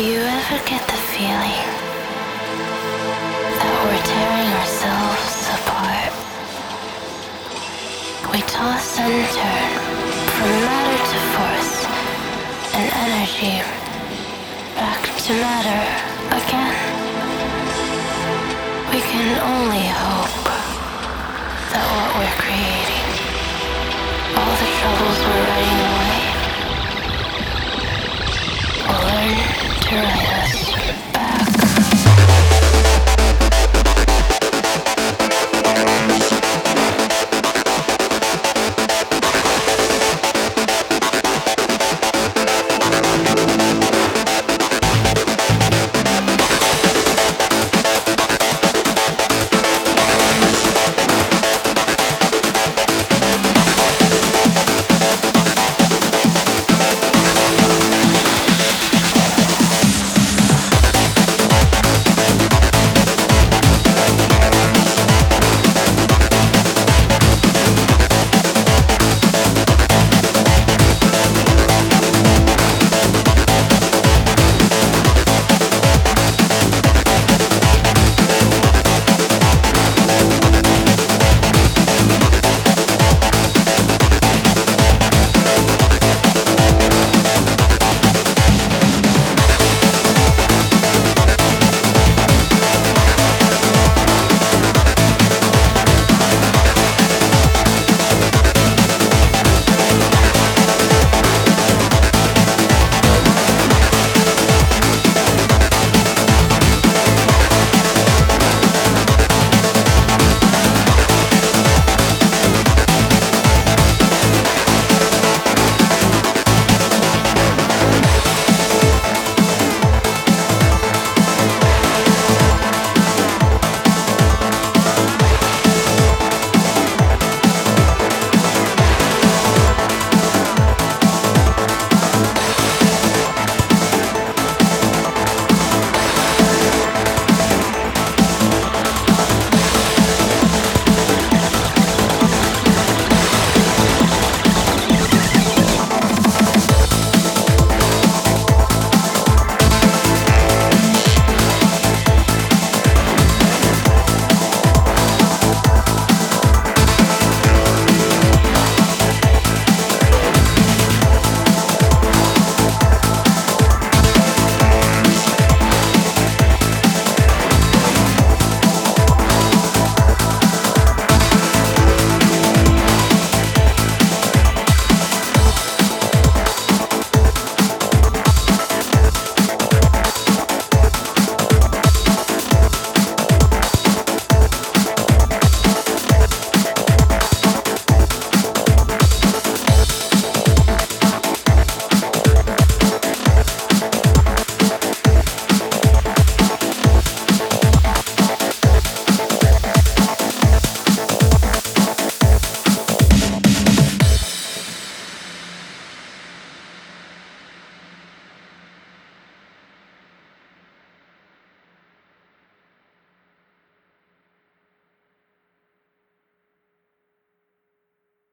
Do you ever get the feeling that we're tearing ourselves apart? We toss and turn from matter to force and energy back to matter.